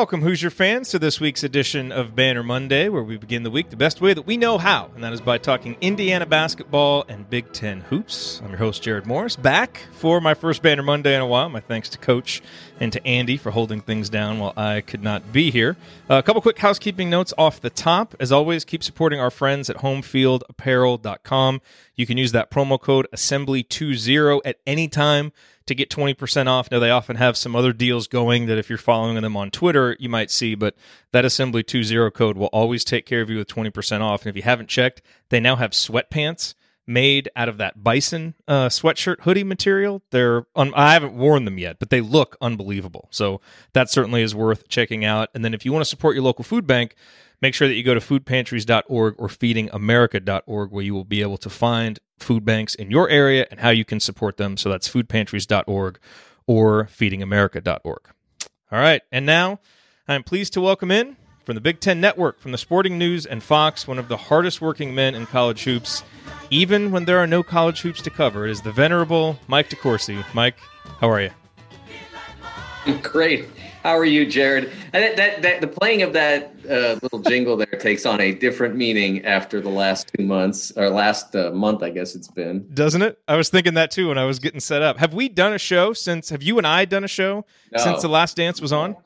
welcome, Hoosier fans, to this week's edition of Banner Monday, where we begin the week the best way that we know how, and that is by talking Indiana basketball and Big Ten hoops. I'm your host, Jerod Morris, back for my first Banner Monday in a while. My thanks to Coach and to Andy for holding things down while I could not be here. Uh, a couple quick housekeeping notes off the top. As always, keep supporting our friends at homefieldapparel.com. You can use that promo code assembly20 at any time to get 20% off. Now, they often have some other deals going that if you're following them on Twitter, you might see, but that Assembly20 code will always take care of you with 20% off. And if you haven't checked, they now have sweatpants made out of that bison uh, sweatshirt hoodie material. They're un- I haven't worn them yet, but they look unbelievable. So that certainly is worth checking out. And then if you want to support your local food bank, make sure that you go to foodpantries.org or feedingamerica.org where you will be able to find food banks in your area and how you can support them. So that's foodpantries.org or feedingamerica.org. All right. And now I'm pleased to welcome in from the Big Ten Network, from the Sporting News and Fox, one of the hardest working men in college hoops, even when there are no college hoops to cover. Is the venerable Mike DeCourcy. Mike, how are you? Great. How are you, Jerod? That, that, that the playing of that uh, little jingle there takes on a different meaning after the last two months or last uh, month, I guess it's been. Doesn't it? I was thinking that too when I was getting set up. Have we done a show since? Have you and I done a show no. since the Last Dance was on?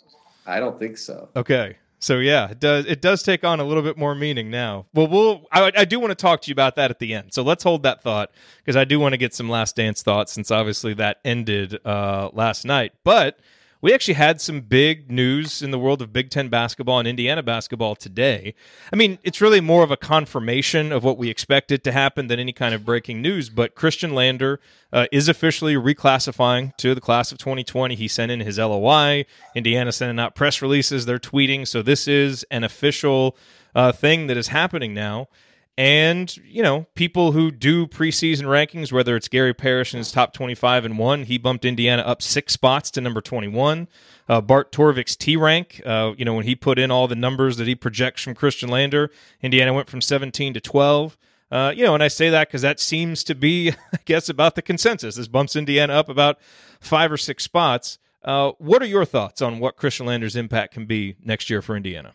I don't think so. Okay. So yeah, it does it does take on a little bit more meaning now. Well, we'll I, I do want to talk to you about that at the end. So let's hold that thought because I do want to get some Last Dance thoughts since obviously that ended uh, last night. But we actually had some big news in the world of Big Ten basketball and Indiana basketball today. I mean, it's really more of a confirmation of what we expected to happen than any kind of breaking news. But Khristian Lander uh, is officially reclassifying to the class of 2020. He sent in his LOI. Indiana sending out press releases. They're tweeting. So this is an official uh, thing that is happening now. And, you know, people who do preseason rankings, whether it's Gary Parrish in his top 25 and one, he bumped Indiana up six spots to number 21. Uh, Bart Torvik's T rank, uh, you know, when he put in all the numbers that he projects from Khristian Lander, Indiana went from 17 to 12. Uh, you know, and I say that because that seems to be, I guess, about the consensus. This bumps Indiana up about five or six spots. Uh, what are your thoughts on what Khristian Lander's impact can be next year for Indiana?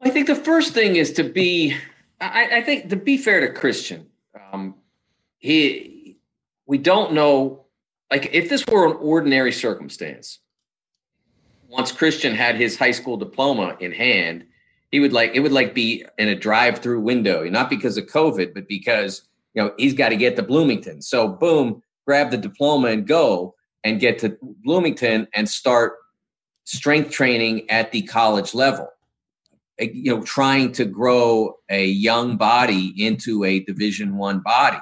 I think the first thing is to be I, I think to be fair to Khristian, um, he we don't know. Like if this were an ordinary circumstance, once Khristian had his high school diploma in hand, he would like it would like be in a drive-through window, not because of COVID, but because you know he's got to get to Bloomington. So boom, grab the diploma and go and get to Bloomington and start strength training at the college level you know trying to grow a young body into a division one body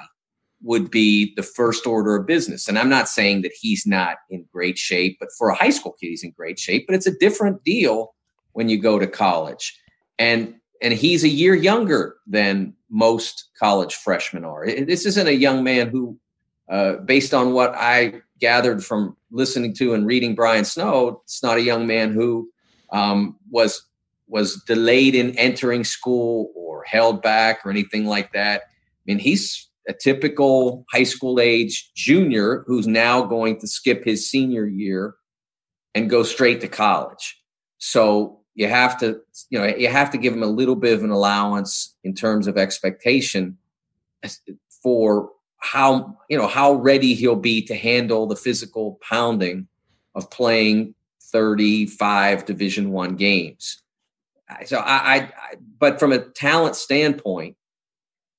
would be the first order of business. And i'm not saying that he's not in great shape but for a high school kid he's in great shape but it's a different deal when you go to college. And and he's a year younger than most college freshmen are. This isn't a young man who uh, based on what i gathered from listening to and reading brian snow it's not a young man who um, was was delayed in entering school or held back or anything like that. I mean, he's a typical high school age junior who's now going to skip his senior year and go straight to college. So you have to, you know, you have to give him a little bit of an allowance in terms of expectation for how, you know, how ready he'll be to handle the physical pounding of playing 35 division 1 games so I, I, but from a talent standpoint,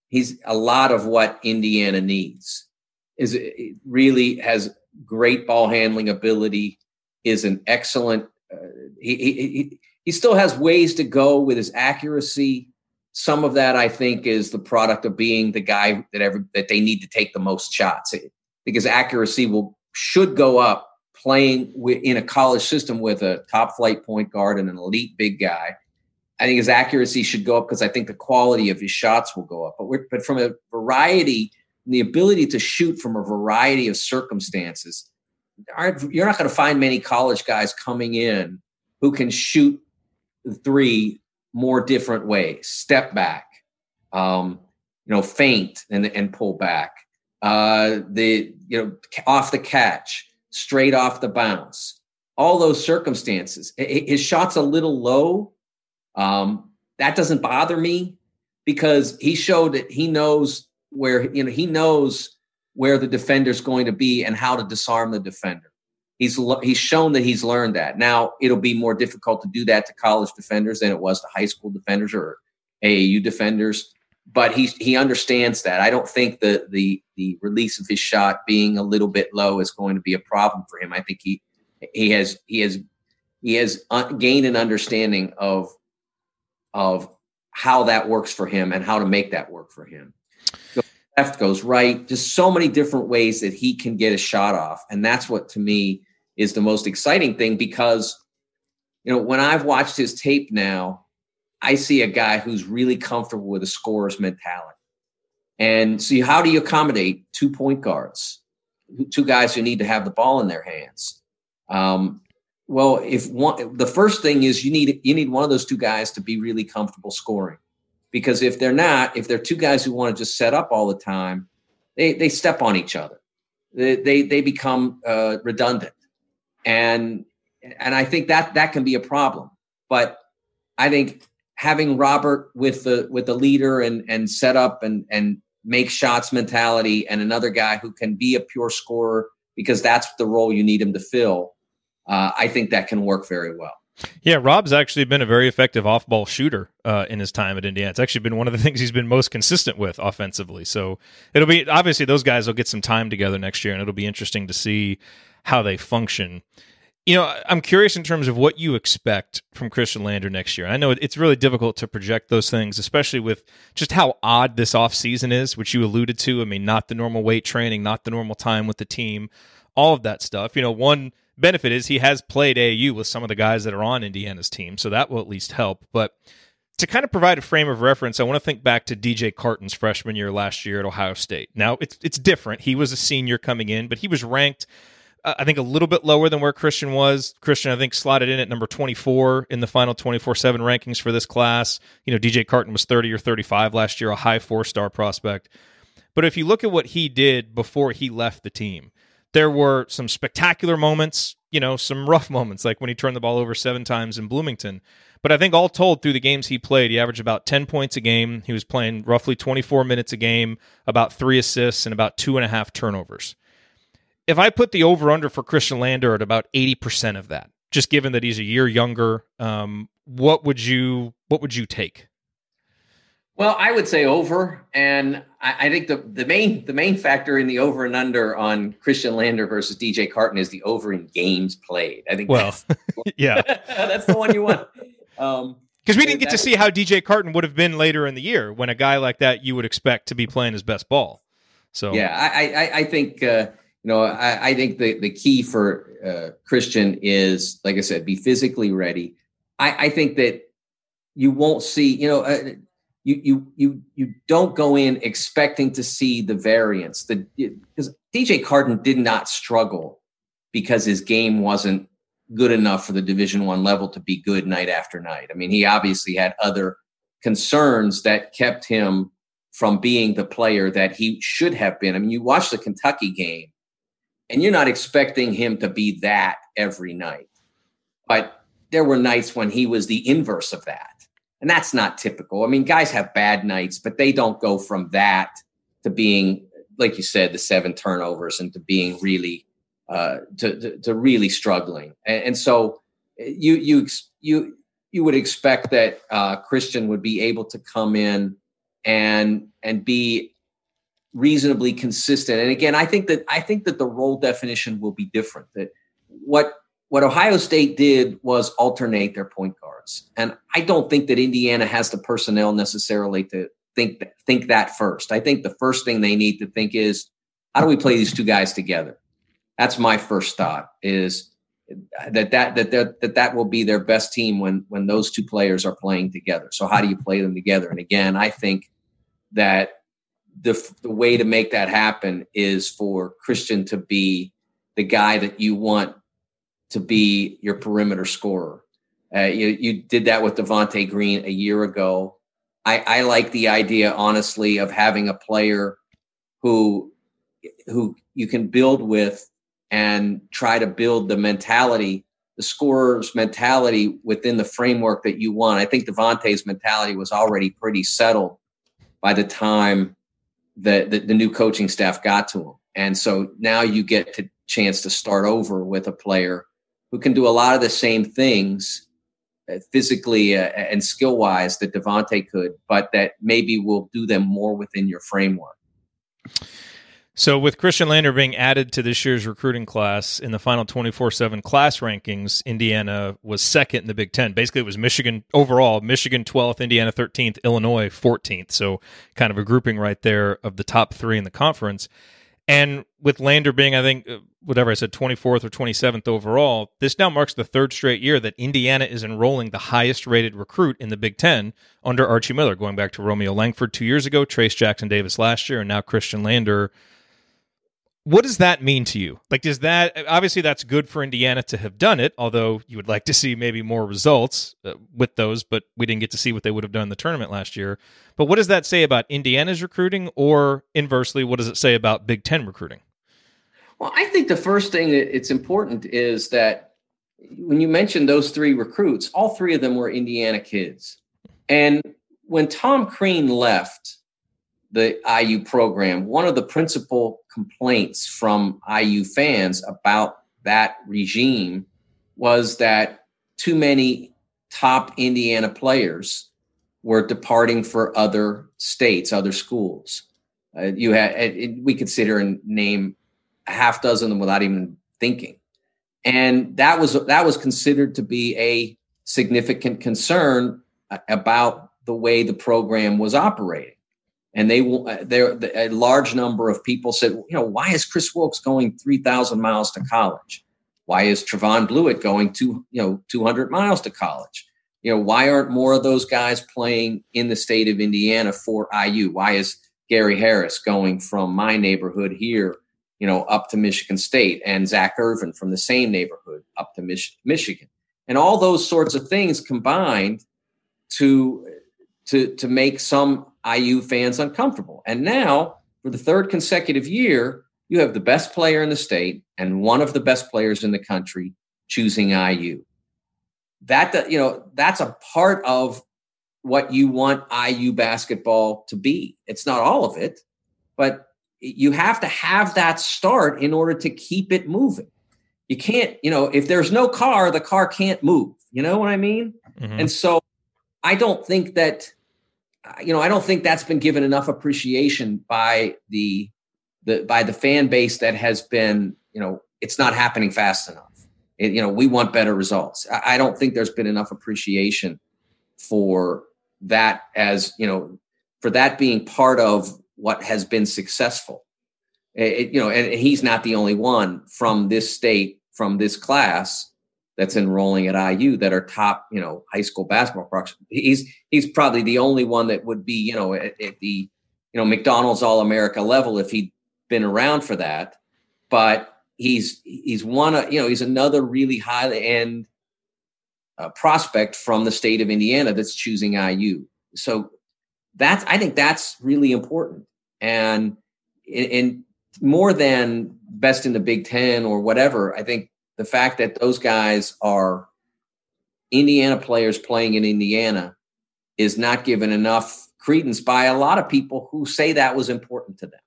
he's a lot of what Indiana needs. Is really has great ball handling ability. Is an excellent. Uh, he, he he still has ways to go with his accuracy. Some of that, I think, is the product of being the guy that every that they need to take the most shots. Because accuracy will should go up playing in a college system with a top flight point guard and an elite big guy I think his accuracy should go up because I think the quality of his shots will go up. But but from a variety, the ability to shoot from a variety of circumstances, you're not going to find many college guys coming in who can shoot three more different ways. Step back, um, you know, feint and and pull back. Uh, the you know off the catch, straight off the bounce all those circumstances. His shot's a little low. Um, that doesn't bother me because he showed that he knows where you know he knows where the defender's going to be and how to disarm the defender. He's he's shown that he's learned that. Now it'll be more difficult to do that to college defenders than it was to high school defenders or AAU defenders but he he understands that. I don't think the the the release of his shot being a little bit low is going to be a problem for him. I think he he has he has he has gained an understanding of of how that works for him and how to make that work for him. Goes left goes right, just so many different ways that he can get a shot off, and that's what to me is the most exciting thing because you know when I've watched his tape now I see a guy who's really comfortable with a scorer's mentality. And see, how do you accommodate two point guards, two guys who need to have the ball in their hands? Um, well, if one, the first thing is you need you need one of those two guys to be really comfortable scoring, because if they're not, if they're two guys who want to just set up all the time, they they step on each other, they they, they become uh, redundant, and and I think that that can be a problem. But I think having Robert with the with the leader and and set up and and make shots mentality and another guy who can be a pure scorer because that's the role you need him to fill. Uh, I think that can work very well. Yeah, Rob's actually been a very effective off ball shooter uh, in his time at Indiana. It's actually been one of the things he's been most consistent with offensively. So it'll be obviously those guys will get some time together next year, and it'll be interesting to see how they function you know, I'm curious in terms of what you expect from Khristian Lander next year. I know it's really difficult to project those things, especially with just how odd this offseason is, which you alluded to. I mean, not the normal weight training, not the normal time with the team, all of that stuff. You know, one benefit is he has played AAU with some of the guys that are on Indiana's team, so that will at least help. But to kind of provide a frame of reference, I want to think back to DJ Carton's freshman year last year at Ohio State. Now, it's it's different. He was a senior coming in, but he was ranked uh, I think a little bit lower than where Khristian was. Khristian, I think, slotted in at number 24 in the final 24 7 rankings for this class. You know, DJ Carton was 30 or 35 last year, a high four star prospect. But if you look at what he did before he left the team, there were some spectacular moments, you know, some rough moments, like when he turned the ball over seven times in Bloomington. But I think all told, through the games he played, he averaged about 10 points a game. He was playing roughly 24 minutes a game, about three assists, and about two and a half turnovers if I put the over under for Khristian Lander at about 80% of that, just given that he's a year younger, um, what would you what would you take? Well, I would say over, and I, I, think the the main the main factor in the over and under on Khristian Lander versus DJ Carton is the over in games played. I think. Well, that's, yeah, that's the one you want. Um, because we didn't get to see how DJ Carton would have been later in the year when a guy like that you would expect to be playing his best ball. So yeah, I I, I think uh, you know, I, I think the, the key for uh, Khristian is, like I said, be physically ready. I, I think that you won't see, you know, uh, you you you you don't go in expecting to see the variance. The because DJ Carton did not struggle because his game wasn't good enough for the Division One level to be good night after night. I mean, he obviously had other concerns that kept him from being the player that he should have been. I mean, you watch the Kentucky game and you're not expecting him to be that every night. But there were nights when he was the inverse of that. And that's not typical. I mean, guys have bad nights, but they don't go from that to being, like you said, the seven turnovers and to being really, uh, to, to, to really struggling. And, and, so you, you, you, you would expect that uh, Khristian would be able to come in and and be reasonably consistent. And again, I think that I think that the role definition will be different. That what what Ohio State did was alternate their point and I don't think that Indiana has the personnel necessarily to think think that first. I think the first thing they need to think is how do we play these two guys together. That's my first thought. Is that that that that that, that will be their best team when when those two players are playing together. So how do you play them together? And again, I think that the, the way to make that happen is for Khristian to be the guy that you want to be your perimeter scorer. Uh, you, you did that with Devonte Green a year ago. I, I like the idea, honestly, of having a player who who you can build with and try to build the mentality, the scorer's mentality within the framework that you want. I think Devonte's mentality was already pretty settled by the time that the, the, new coaching staff got to him. And so now you get a chance to start over with a player who can do a lot of the same things physically uh, and skill wise that Devonte could, but that maybe will do them more within your framework. So, with Khristian Lander being added to this year's recruiting class in the final 24 7 class rankings, Indiana was second in the Big Ten. Basically, it was Michigan overall, Michigan 12th, Indiana 13th, Illinois 14th. So, kind of a grouping right there of the top three in the conference. And with Lander being, I think, uh, whatever I said, 24th or 27th overall, this now marks the third straight year that Indiana is enrolling the highest rated recruit in the Big Ten under Archie Miller, going back to Romeo Langford two years ago, Trayce Jackson Davis last year, and now Khristian Lander what does that mean to you? Like, does that obviously that's good for Indiana to have done it, although you would like to see maybe more results uh, with those, but we didn't get to see what they would have done in the tournament last year. But what does that say about Indiana's recruiting, or inversely, what does it say about Big Ten recruiting? Well, I think the first thing that it's important is that when you mentioned those three recruits, all three of them were Indiana kids. And when Tom Crean left, the IU program, one of the principal complaints from IU fans about that regime was that too many top Indiana players were departing for other states, other schools. Uh, you had it, we could sit here and name a half dozen of them without even thinking, and that was that was considered to be a significant concern uh, about the way the program was operating and they will uh, there a large number of people said you know why is kris wilkes going 3000 miles to college? Why is Trevon Bluiett going to you know 200 miles to college? You know why aren't more of those guys playing in the state of indiana for iu why is gary harris going from my neighborhood here you know up to michigan state and zak irvin from the same neighborhood up to Mich- michigan? And all those sorts of things combined to to to make some IU fans uncomfortable. And now, for the third consecutive year, you have the best player in the state and one of the best players in the country choosing IU. That you know, that's a part of what you want IU basketball to be. It's not all of it, but you have to have that start in order to keep it moving. You can't, you know, if there's no car, the car can't move. You know what I mean? Mm-hmm. And so I don't think that Uh, you know, I don't think that's been given enough appreciation by the the by the fan base that has been, you know, it's not happening fast enough. It, you know, we want better results. I, I don't think there's been enough appreciation for that as you know, for that being part of what has been successful. It, you know, and he's not the only one from this state, from this class that's enrolling at IU that are top, you know, high school basketball prospects. He's he's probably the only one that would be, you know, at, at the you know McDonald's All America level if he'd been around for that. But he's he's one you know he's another really high end uh, prospect from the state of Indiana that's choosing IU. So that's I think that's really important and in more than best in the Big Ten or whatever. I think the fact that those guys are Indiana players playing in Indiana is not given enough credence by a lot of people who say that was important to them.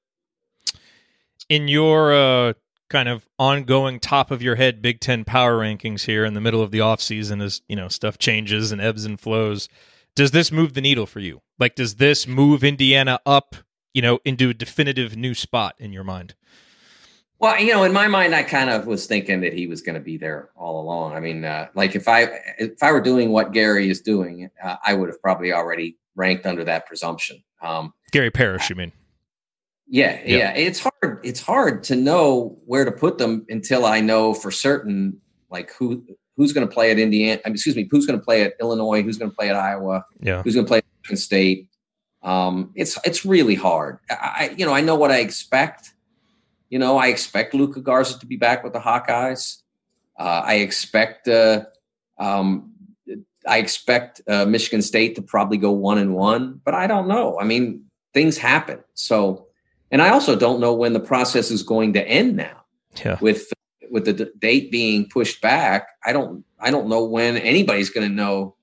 In your uh, kind of ongoing top of your head Big Ten power rankings here in the middle of the offseason as you know stuff changes and ebbs and flows, does this move the needle for you? Like does this move Indiana up, you know, into a definitive new spot in your mind? Well, you know, in my mind, I kind of was thinking that he was going to be there all along. I mean, uh, like if I if I were doing what Gary is doing, uh, I would have probably already ranked under that presumption. Um, Gary Parrish, you mean? Yeah, yeah, yeah. It's hard. It's hard to know where to put them until I know for certain, like who who's going to play at Indiana. I mean, excuse me, who's going to play at Illinois? Who's going to play at Iowa? Yeah. Who's going to play at Michigan State? Um, it's it's really hard. I you know I know what I expect you know, I expect Luka Garza to be back with the Hawkeyes. Uh, I expect uh, um, I expect uh, Michigan State to probably go one and one, but I don't know. I mean, things happen. So, and I also don't know when the process is going to end now. Yeah. With with the d- date being pushed back, I don't I don't know when anybody's going to know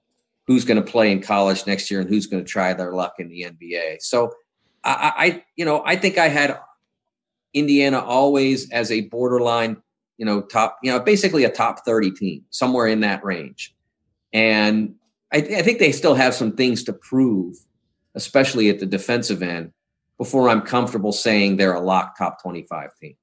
who's going to play in college next year and who's going to try their luck in the NBA. So I, I you know I think I had Indiana always as a borderline you know top you know basically a top 30 team somewhere in that range and I, I think they still have some things to prove especially at the defensive end before i'm comfortable saying they're a lock top 25 team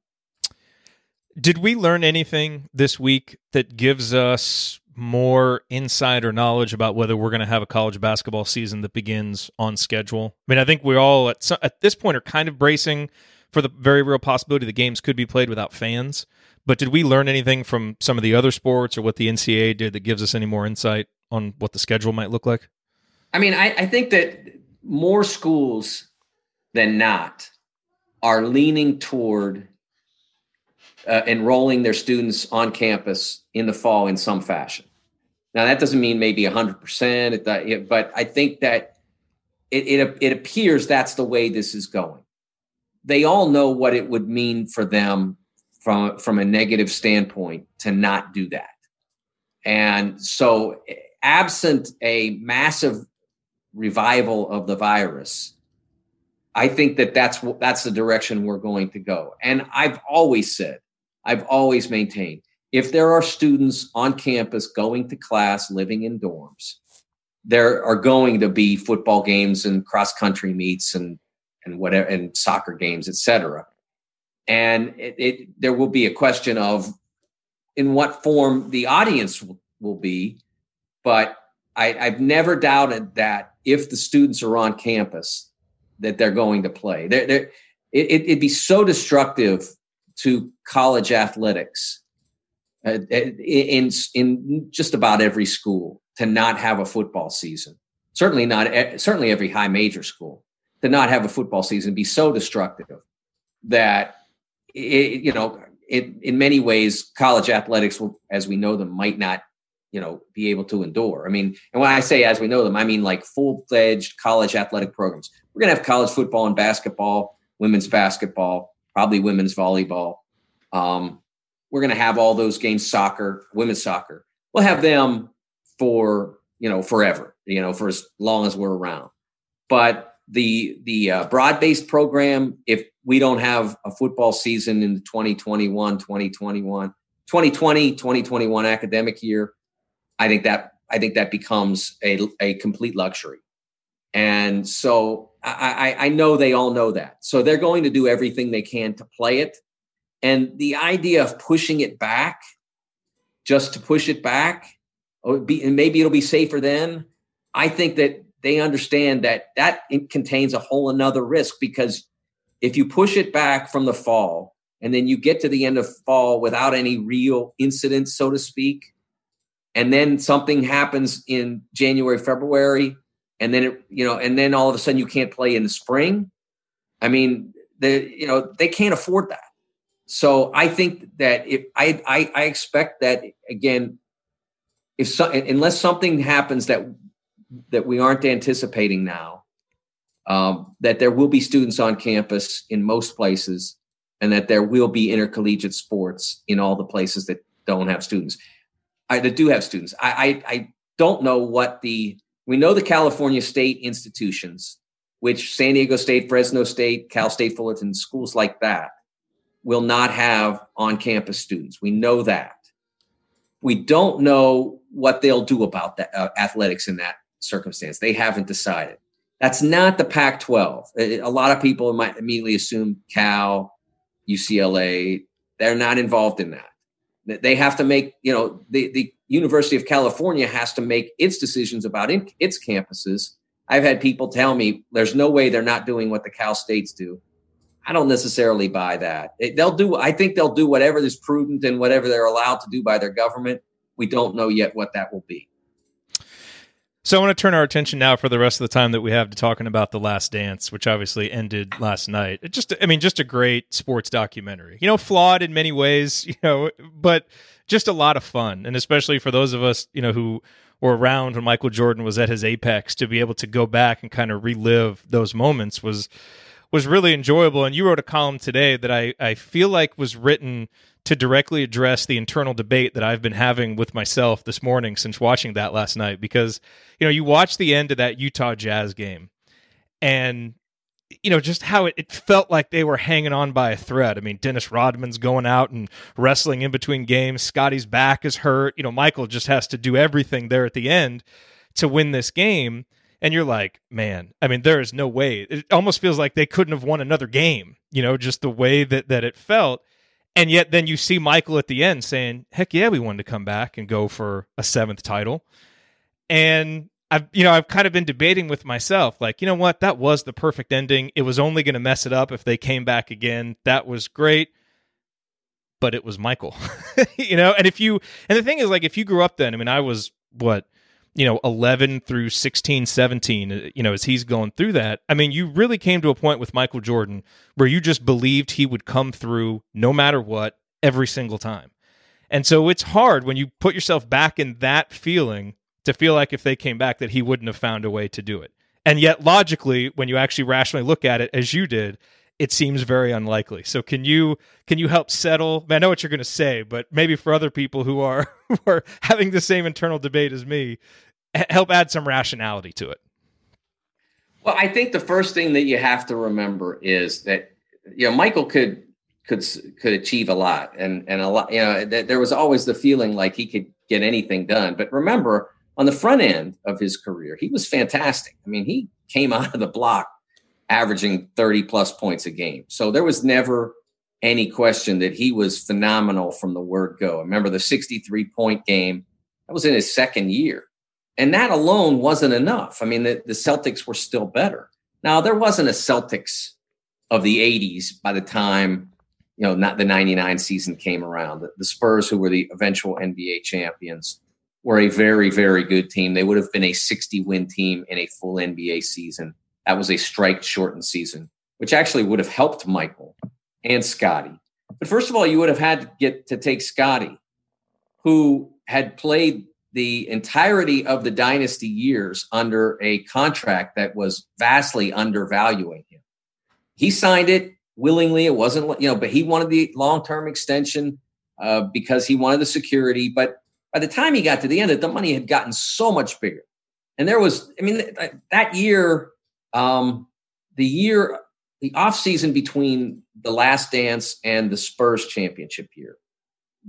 did we learn anything this week that gives us more insider knowledge about whether we're going to have a college basketball season that begins on schedule? I mean, I think we all at, some, at this point are kind of bracing for the very real possibility the games could be played without fans. But did we learn anything from some of the other sports or what the NCAA did that gives us any more insight on what the schedule might look like? I mean, I, I think that more schools than not are leaning toward uh, enrolling their students on campus in the fall in some fashion. Now, that doesn't mean maybe 100%, but I think that it, it, it appears that's the way this is going. They all know what it would mean for them from from a negative standpoint to not do that. And so absent a massive revival of the virus, I think that that's that's the direction we're going to go. And I've always said, I've always maintained, if there are students on campus going to class, living in dorms, there are going to be football games and cross country meets and and whatever and soccer games, et cetera. And it, it, there will be a question of in what form the audience will, will be but I, have never doubted that if the students are on campus that they're going to play. They're, they're, it, would be so destructive to college athletics uh, in, in just about every school to not have a football season. Certainly not certainly every high major school to not have a football season be so destructive that it, you know, it, in many ways, college athletics, will, as we know them, might not, you know, be able to endure. I mean, and when I say as we know them, I mean like full fledged college athletic programs. We're going to have college football and basketball, women's basketball, probably women's volleyball. Um, we're going to have all those games, soccer, women's soccer. We'll have them for you know forever, you know, for as long as we're around. But the the uh, broad based program, if we don't have a football season in the 2021, 2021, 2020, 2021 academic year, I think that I think that becomes a, a complete luxury. And so I, I know they all know that. So they're going to do everything they can to play it. And the idea of pushing it back just to push it back, oh, and maybe it'll be safer then. I think that they understand that that contains a whole another risk because if you push it back from the fall and then you get to the end of fall without any real incidents, so to speak, and then something happens in January, February, and then it, you know, and then all of a sudden you can't play in the spring. I mean, the you know they can't afford that. So I think that if I I, I expect that again, if so, unless something happens that that we aren't anticipating now, um, that there will be students on campus in most places and that there will be intercollegiate sports in all the places that don't have students. I that do have students. I, I, I don't know what the we know the California state institutions, which San Diego State, Fresno State, Cal State Fullerton, schools like that, will not have on-campus students. We know that. We don't know what they'll do about that uh, athletics in that circumstance. They haven't decided. That's not the Pac 12. A lot of people might immediately assume Cal, UCLA, they're not involved in that. They have to make, you know, the, the University of California has to make its decisions about in, its campuses. I've had people tell me there's no way they're not doing what the Cal States do. I don't necessarily buy that. They'll do, I think they'll do whatever is prudent and whatever they're allowed to do by their government. We don't know yet what that will be. So I want to turn our attention now for the rest of the time that we have to talking about The Last Dance, which obviously ended last night. It just I mean just a great sports documentary. You know, flawed in many ways, you know, but just a lot of fun. And especially for those of us, you know, who were around when Michael Jordan was at his apex to be able to go back and kind of relive those moments was was really enjoyable. And you wrote a column today that I, I feel like was written to directly address the internal debate that I've been having with myself this morning since watching that last night. Because, you know, you watch the end of that Utah Jazz game and you know just how it, it, felt like they were hanging on by a thread. I mean, Dennis Rodman's going out and wrestling in between games. Scottie's back is hurt. You know, Michael just has to do everything there at the end to win this game. And you're like, man, I mean, there is no way. It almost feels like they couldn't have won another game. You know, just the way that that it felt. And yet, then you see Michael at the end saying, "Heck yeah, we wanted to come back and go for a seventh title." And I've you know I've kind of been debating with myself like you know what? That was the perfect ending. It was only going to mess it up if they came back again. That was great but it was Michael. You know and if you and the thing is like if you grew up then I mean I was what you know 11 through 16 17 uh, you know as he's going through that I mean you really came to a point with Michael Jordan where you just believed he would come through no matter what every single time and so it's hard when you put yourself back in that feeling to feel like if they came back that he wouldn't have found a way to do it. And yet logically when you actually rationally look at it as you did, it seems very unlikely. So can you can you help settle? I know what you're going to say, but maybe for other people who are who are having the same internal debate as me, help add some rationality to it. Well, I think the first thing that you have to remember is that you know Michael could could could achieve a lot, and and a lot. You know, th- there was always the feeling like he could get anything done. But remember, on the front end of his career, he was fantastic. I mean, he came out of the block averaging 30 plus points a game. So there was never any question that he was phenomenal from the word go. I remember the 63 point game, that was in his second year. And that alone wasn't enough. I mean, the, the Celtics were still better. Now, there wasn't a Celtics of the 80s by the time, you know, not the 99 season came around. The, Spurs, who were the eventual NBA champions, were a very, very good team. They would have been a 60 win team in a full NBA season. That was a strike shortened season, which actually would have helped Michael and scottie But first of all, you would have had to get to take scottie who had played the entirety of the dynasty years under a contract that was vastly undervaluing him. He signed it willingly. It wasn't, you know, but he wanted the long term extension uh, because he wanted the security. But by the time he got to the end, of the money had gotten so much bigger. And there was, I mean, that year, um, the year, the off season between the last dance and the Spurs championship year,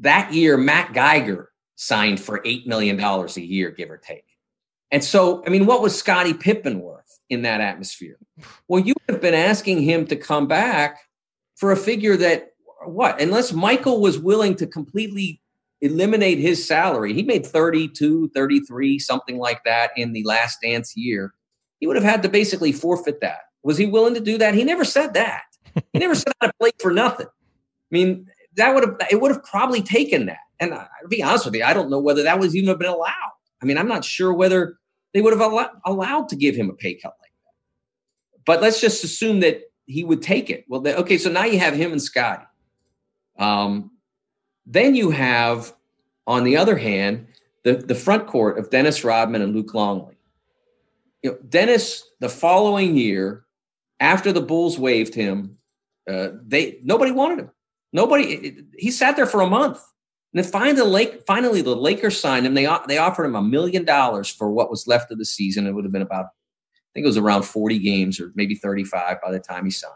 that year, Matt Geiger signed for $8 million a year, give or take. And so, I mean, what was Scottie Pippen worth in that atmosphere? Well, you would have been asking him to come back for a figure that, what, unless Michael was willing to completely eliminate his salary, he made 32, 33, something like that in the last dance year. He would have had to basically forfeit that. Was he willing to do that? He never said that. He never said I'd play for nothing. I mean, that would have it would have probably taken that. And I, will be honest with you, I don't know whether that was even been allowed. I mean, I'm not sure whether they would have al- allowed to give him a pay cut like that. But let's just assume that he would take it. Well, okay, so now you have him and Scottie. Um, then you have, on the other hand, the, the front court of Dennis Rodman and Luke Longley. You know, Dennis, the following year, after the Bulls waived him, uh, they nobody wanted him. Nobody. He sat there for a month, and then finally, the Lake, finally the Lakers signed him. They they offered him a million dollars for what was left of the season. It would have been about, I think it was around forty games or maybe thirty five by the time he signed.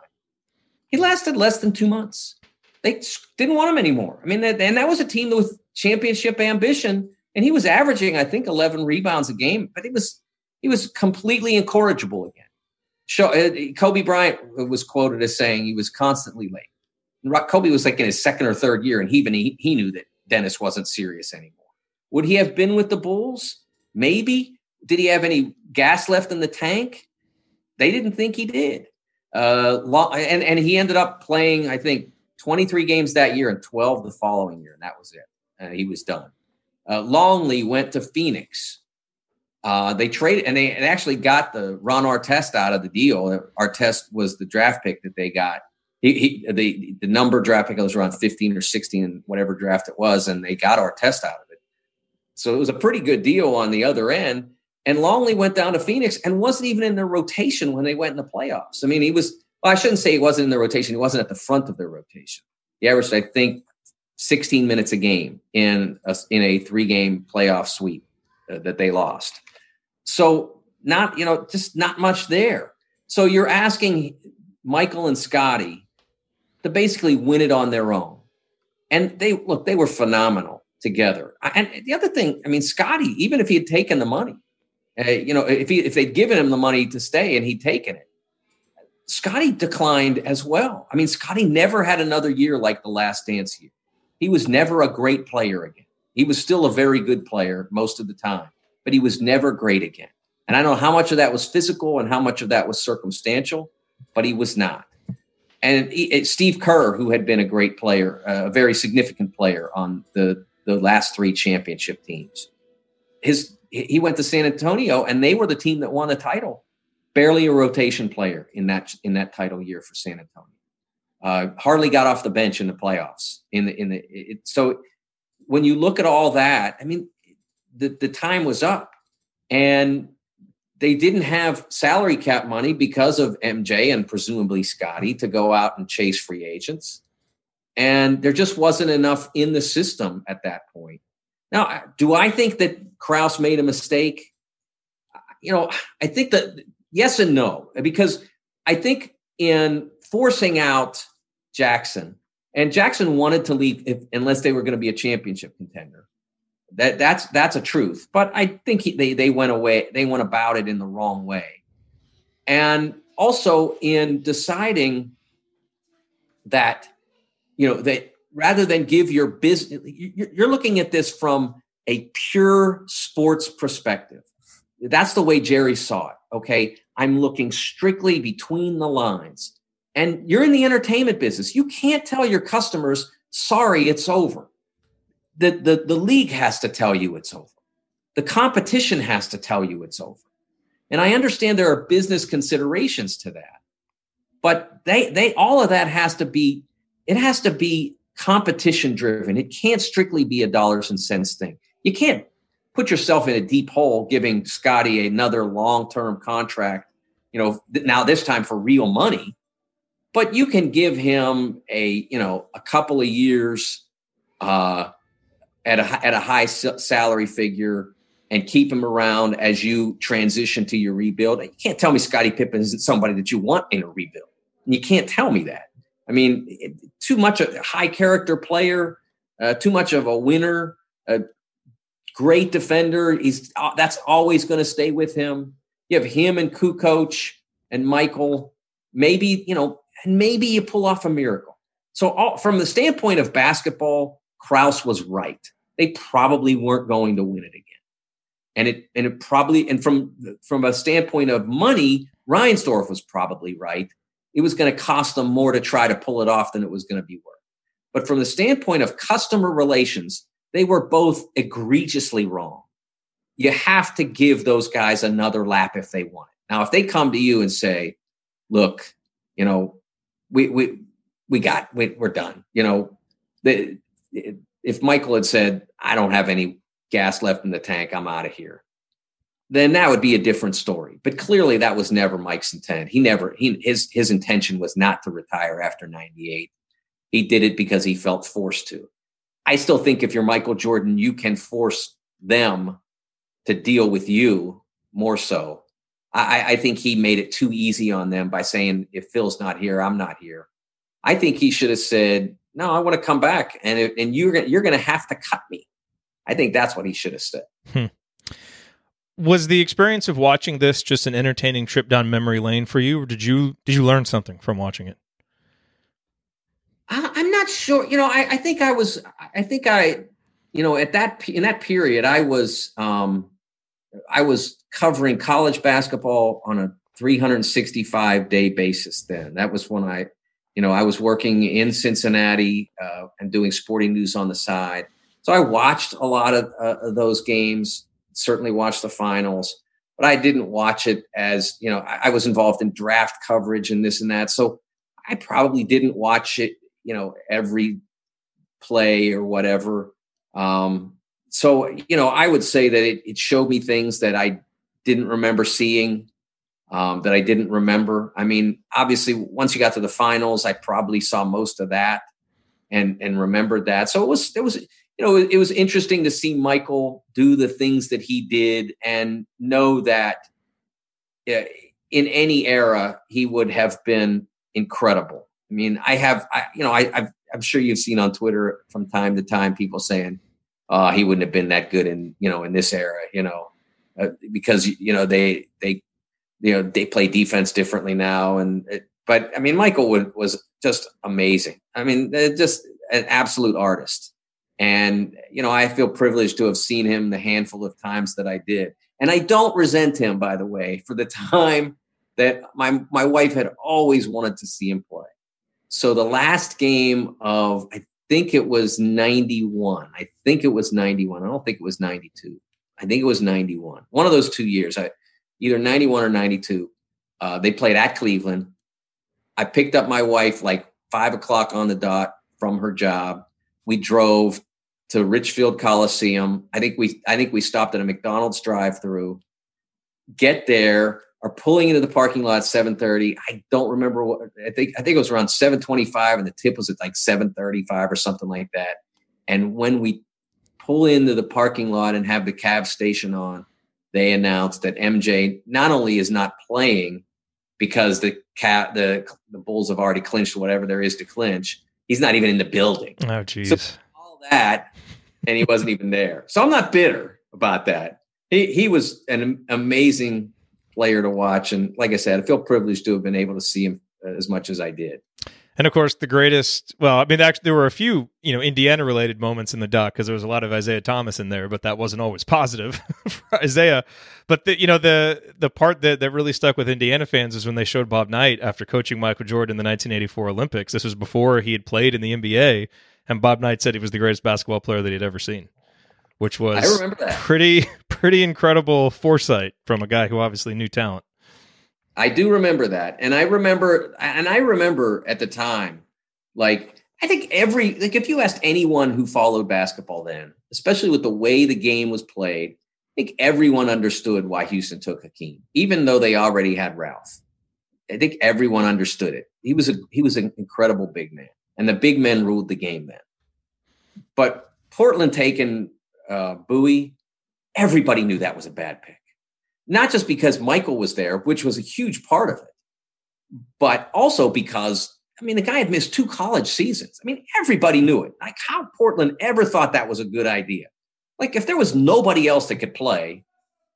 He lasted less than two months they didn't want him anymore. I mean, and that was a team with championship ambition, and he was averaging, I think, 11 rebounds a game, but he was he was completely incorrigible again. Uh, Kobe Bryant was quoted as saying he was constantly late. Kobe was like in his second or third year, and he even he, he knew that Dennis wasn't serious anymore. Would he have been with the Bulls? Maybe. Did he have any gas left in the tank? They didn't think he did. Uh, and and he ended up playing, I think, 23 games that year and 12 the following year, and that was it. Uh, he was done. Uh, Longley went to Phoenix. Uh, they traded, and they and actually got the Ron Artest out of the deal. Artest was the draft pick that they got. He, he the the number draft pick was around 15 or 16, whatever draft it was, and they got Artest out of it. So it was a pretty good deal on the other end. And Longley went down to Phoenix and wasn't even in their rotation when they went in the playoffs. I mean, he was Well, I shouldn't say he wasn't in the rotation. He wasn't at the front of the rotation. He averaged, I think, 16 minutes a game in a, in a three game playoff sweep uh, that they lost. So not you know just not much there. So you're asking Michael and Scottie to basically win it on their own, and they look they were phenomenal together. And the other thing, I mean, Scottie, even if he had taken the money, uh, you know, if he if they'd given him the money to stay and he'd taken it, Scottie declined as well. I mean, Scottie never had another year like the last dance year. He was never a great player again. He was still a very good player most of the time, but he was never great again. And I don't know how much of that was physical and how much of that was circumstantial, but he was not. And he, Steve Kerr, who had been a great player, a very significant player on the, the last three championship teams, his he went to San Antonio and they were the team that won the title. Barely a rotation player in that in that title year for San Antonio. Uh, hardly got off the bench in the playoffs. In the in the it, so when you look at all that, I mean, the the time was up, and they didn't have salary cap money because of MJ and presumably Scottie to go out and chase free agents, and there just wasn't enough in the system at that point. Now, do I think that Krause made a mistake? You know, I think that yes and no because I think in forcing out Jackson. And Jackson wanted to leave if, unless they were going to be a championship contender. That that's that's a truth. But I think he, they they went away. They went about it in the wrong way. And also in deciding that you know that rather than give your business, you're looking at this from a pure sports perspective. That's the way Jerry saw it. Okay, I'm looking strictly between the lines. And you're in the entertainment business. You can't tell your customers, sorry, it's over. The, the, the league has to tell you it's over. The competition has to tell you it's over. And I understand there are business considerations to that. But they they all of that has to be it has to be competition driven. It can't strictly be a dollars and cents thing. You can't put yourself in a deep hole giving Scottie another long-term contract, you know, now this time for real money but you can give him a you know a couple of years uh, at a at a high salary figure and keep him around as you transition to your rebuild. You can't tell me Scottie Pippen isn't somebody that you want in a rebuild. You can't tell me that. I mean, too much of a high character player, uh, too much of a winner, a great defender. He's uh, that's always going to stay with him. You have him and Kukoc and Michael. Maybe you know and maybe you pull off a miracle. So, all, from the standpoint of basketball, Krause was right. They probably weren't going to win it again, and it and it probably and from from a standpoint of money, Reinsdorf was probably right. It was going to cost them more to try to pull it off than it was going to be worth. But from the standpoint of customer relations, they were both egregiously wrong. You have to give those guys another lap if they want it. Now, if they come to you and say, "Look, you know, we we we got we, we're done. You know, the, if Michael had said, "I don't have any gas left in the tank, I'm out of here," then that would be a different story. But clearly, that was never Mike's intent. He never he his his intention was not to retire after '98. He did it because he felt forced to. I still think if you're Michael Jordan, you can force them to deal with you more so I, I think he made it too easy on them by saying, if Phil's not here, I'm not here. I think he should have said, no, I want to come back. And, and you're, you're going to have to cut me. I think that's what he should have said. Hmm. Was the experience of watching this just an entertaining trip down memory lane for you, or did you did you learn something from watching it? I, am not sure. You know, I, I think I was. I think I, you know, at that in that period, I was. um I was covering college basketball on a 365 day basis then. That was when I, you know, I was working in Cincinnati uh, and doing sporting news on the side. So I watched a lot of, uh, of those games, certainly watched the finals, but I didn't watch it as, you know, I, I was involved in draft coverage and this and that. So I probably didn't watch it, you know, every play or whatever. Um, so, you know, I would say that it, it showed me things that I didn't remember seeing. Um, that I didn't remember. I mean, obviously, once you got to the finals, I probably saw most of that and and remembered that. So it was it was you know it was interesting to see Michael do the things that he did and know that in any era he would have been incredible. I mean, I have I, you know I I've, I'm sure you've seen on Twitter from time to time people saying uh, he wouldn't have been that good in you know in this era, you know, uh, because you know they they you know they play defense differently now, and it, but I mean Michael would, was just amazing. I mean, uh, just an absolute artist, and you know I feel privileged to have seen him the handful of times that I did, and I don't resent him by the way for the time that my my wife had always wanted to see him play. So the last game of I think it was 91. I think it was 91. I don't think it was 92. I think it was 91. One of those two years, I, either 91 or 92. Uh, they played at Cleveland. I picked up my wife like five o'clock on the dot from her job. We drove to Richfield Coliseum. I think we I think we stopped at a McDonald's drive-through. Get there, are pulling into the parking lot at 7:30. I don't remember what I think I think it was around 7:25 and the tip was at like 7:35 or something like that. And when we pull into the parking lot and have the cab station on, they announced that MJ not only is not playing because the cat the the Bulls have already clinched whatever there is to clinch. He's not even in the building. Oh jeez. So all that and he wasn't even there. So I'm not bitter about that. He he was an amazing player to watch. And like I said, I feel privileged to have been able to see him uh, as much as I did. And of course, the greatest. Well, I mean, actually, there were a few, you know, Indiana related moments in the doc because there was a lot of Isiah Thomas in there, but that wasn't always positive for Isiah. But the, you know, the the part that that really stuck with Indiana fans is when they showed Bob Knight after coaching Michael Jordan in the 1984 Olympics. This was before he had played in the NBA, and Bob Knight said he was the greatest basketball player that he'd ever seen which was pretty pretty incredible foresight from a guy who obviously knew talent. I do remember that, and I remember, and I remember at the time, like I think every like if you asked anyone who followed basketball then, especially with the way the game was played, I think everyone understood why Houston took Hakeem, even though they already had Ralph. I think everyone understood it. He was a he was an incredible big man, and the big men ruled the game then. But Portland taking uh, Bowie, everybody knew that was a bad pick. Not just because Michael was there, which was a huge part of it, but also because, I mean, the guy had missed two college seasons. I mean, everybody knew it. Like, how Portland ever thought that was a good idea? Like, if there was nobody else that could play,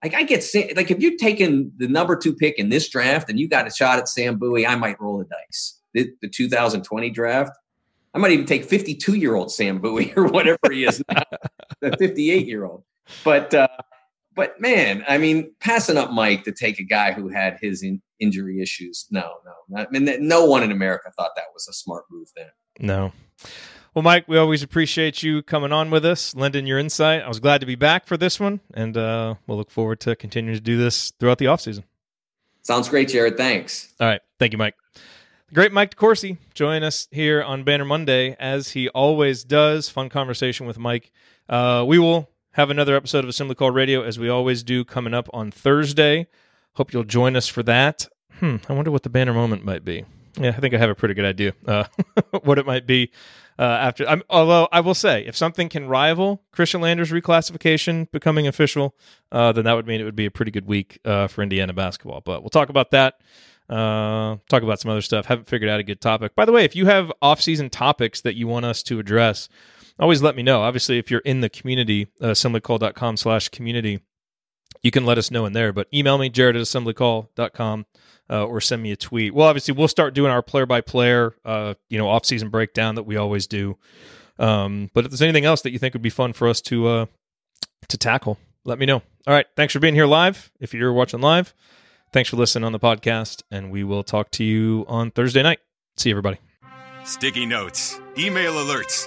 like, I get, like, if you'd taken the number two pick in this draft and you got a shot at Sam Bowie, I might roll the dice. The, the 2020 draft, I might even take 52 year old Sam Bowie or whatever he is now, the 58 year old. But uh, but man, I mean, passing up Mike to take a guy who had his in, injury issues, no, no, I mean, no one in America thought that was a smart move then. No. Well, Mike, we always appreciate you coming on with us, lending your insight. I was glad to be back for this one, and uh, we'll look forward to continuing to do this throughout the offseason. Sounds great, Jerod. Thanks. All right. Thank you, Mike. The great Mike DeCourcy join us here on Banner Monday, as he always does. Fun conversation with Mike. Uh, we will have another episode of Assembly Call Radio, as we always do, coming up on Thursday. Hope you'll join us for that. Hmm, I wonder what the banner moment might be. Yeah, I think I have a pretty good idea uh, what it might be uh, after. I'm, although I will say, if something can rival Khristian Lander's reclassification becoming official, uh, then that would mean it would be a pretty good week uh, for Indiana basketball. But we'll talk about that uh, talk about some other stuff. Haven't figured out a good topic. By the way, if you have off-season topics that you want us to address, always let me know. Obviously, if you're in the community, uh, assemblycall.com slash community, you can let us know in there. But email me, jerod at assemblycall.com, uh, or send me a tweet. Well, obviously, we'll start doing our player-by-player, uh, you know, off-season breakdown that we always do. Um, but if there's anything else that you think would be fun for us to uh, to tackle, let me know. All right, thanks for being here live. If you're watching live, Thanks for listening on the podcast, and we will talk to you on Thursday night. See you, everybody. Sticky notes, email alerts,